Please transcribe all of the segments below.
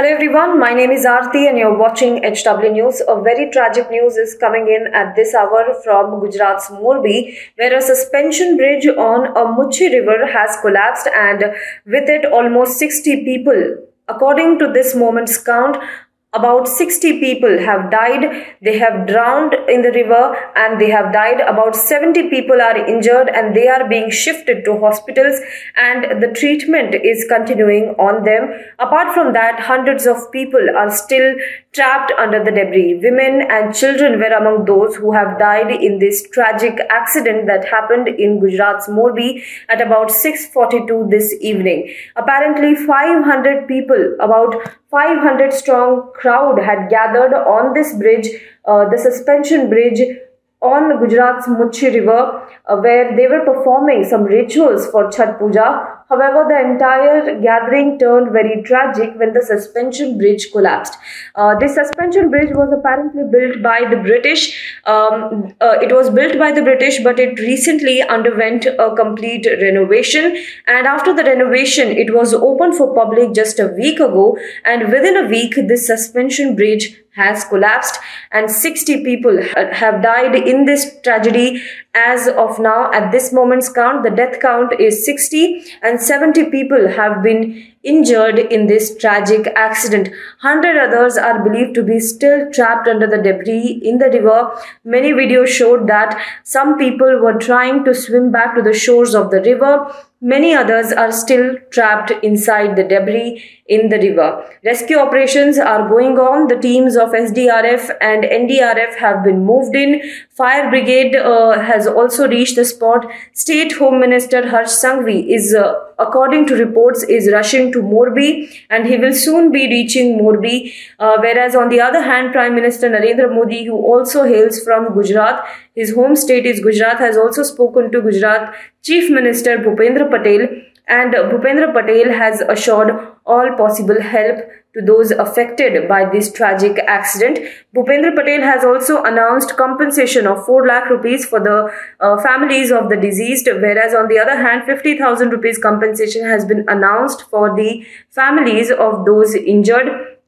Hello everyone, my name is Aarti and you're watching HW News. A very tragic news is coming in at this hour from Gujarat's Morbi, where a suspension bridge on a Machchhu river has collapsed and with it almost 60 people. According to this moment's count, about 60 people have died. They have drowned in the river and they have died. About 70 people are injured and they are being shifted to hospitals and the treatment is continuing on them. Apart from that hundreds of people are still trapped under the debris women and children were among those who have died in this tragic accident that happened in gujarat's morbi at about 6:42 this evening apparently 500 people about 500 strong crowd had gathered on this bridge, uh, the suspension bridge on Gujarat's Machchhu River, uh, where they were performing some rituals for Chhath Puja. However, the entire gathering turned very tragic when the suspension bridge collapsed. Uh, this suspension bridge was apparently built by the British. Um, uh, it was built by the British, but it recently underwent a complete renovation. And after the renovation, it was opened for public just a week ago. And within a week, this suspension bridge has collapsed and 60 people have died in this tragedy as of now at this moment's count the death count is 60 and 70 people have been injured in this tragic accident. 100 others are believed to be still trapped under the debris in the river. Many videos showed that some people were trying to swim back to the shores of the river Many others are still trapped inside the debris in the river. Rescue operations are going on. The teams of SDRF and NDRF have been moved in. Fire brigade uh, has also reached the spot. State Home Minister Harsh Sanghavi is, uh, according to reports, is rushing to Morbi and he will soon be reaching Morbi. Uh, whereas on the other hand, Prime Minister Narendra Modi, who also hails from Gujarat, his home state is Gujarat, has also spoken to Gujarat Chief Minister Bhupendra Patel and Bhupendra Patel has assured all possible help to those affected by this tragic accident. Bhupendra Patel has also announced compensation of 4 lakh rupees for the uh, families of the deceased, whereas on the other hand, 50,000 rupees compensation has been announced for the families of those injured.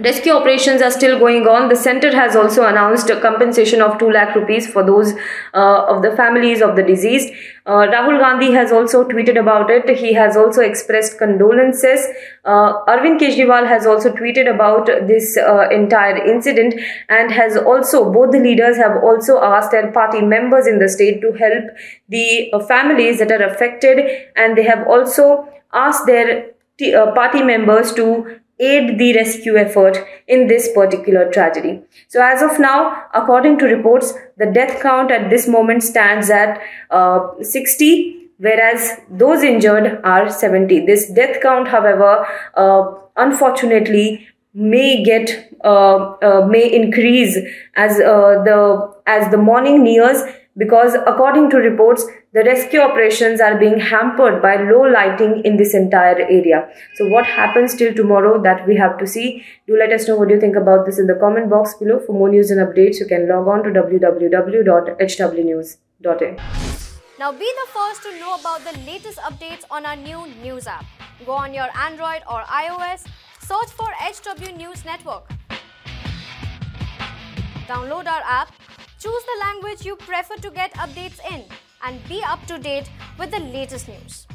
Rescue operations are still going on. The center has also announced a compensation of 2 lakh rupees for those uh, of the families of the deceased. Uh, Rahul Gandhi has also tweeted about it. He has also expressed condolences. Uh, Arvind Kejriwal has also tweeted about this uh, entire incident and has also, both the leaders have also asked their party members in the state to help the uh, families that are affected and they have also asked their uh, party members to aid the rescue effort in this particular tragedy. So, as of now, according to reports, the death count at this moment stands at uh, 60, whereas those injured are 70. This death count, however, uh, unfortunately, may get uh, uh may increase as uh, the as the morning nears because according to reports the rescue operations are being hampered by low lighting in this entire area. So what happens till tomorrow that we have to see? Do let us know what you think about this in the comment box below. For more news and updates you can log on to www.hwnews.in now be the first to know about the latest updates on our new news app. Go on your android or ios search for hw news network. Download our app Choose the language you prefer to get updates in and be up to date with the latest news.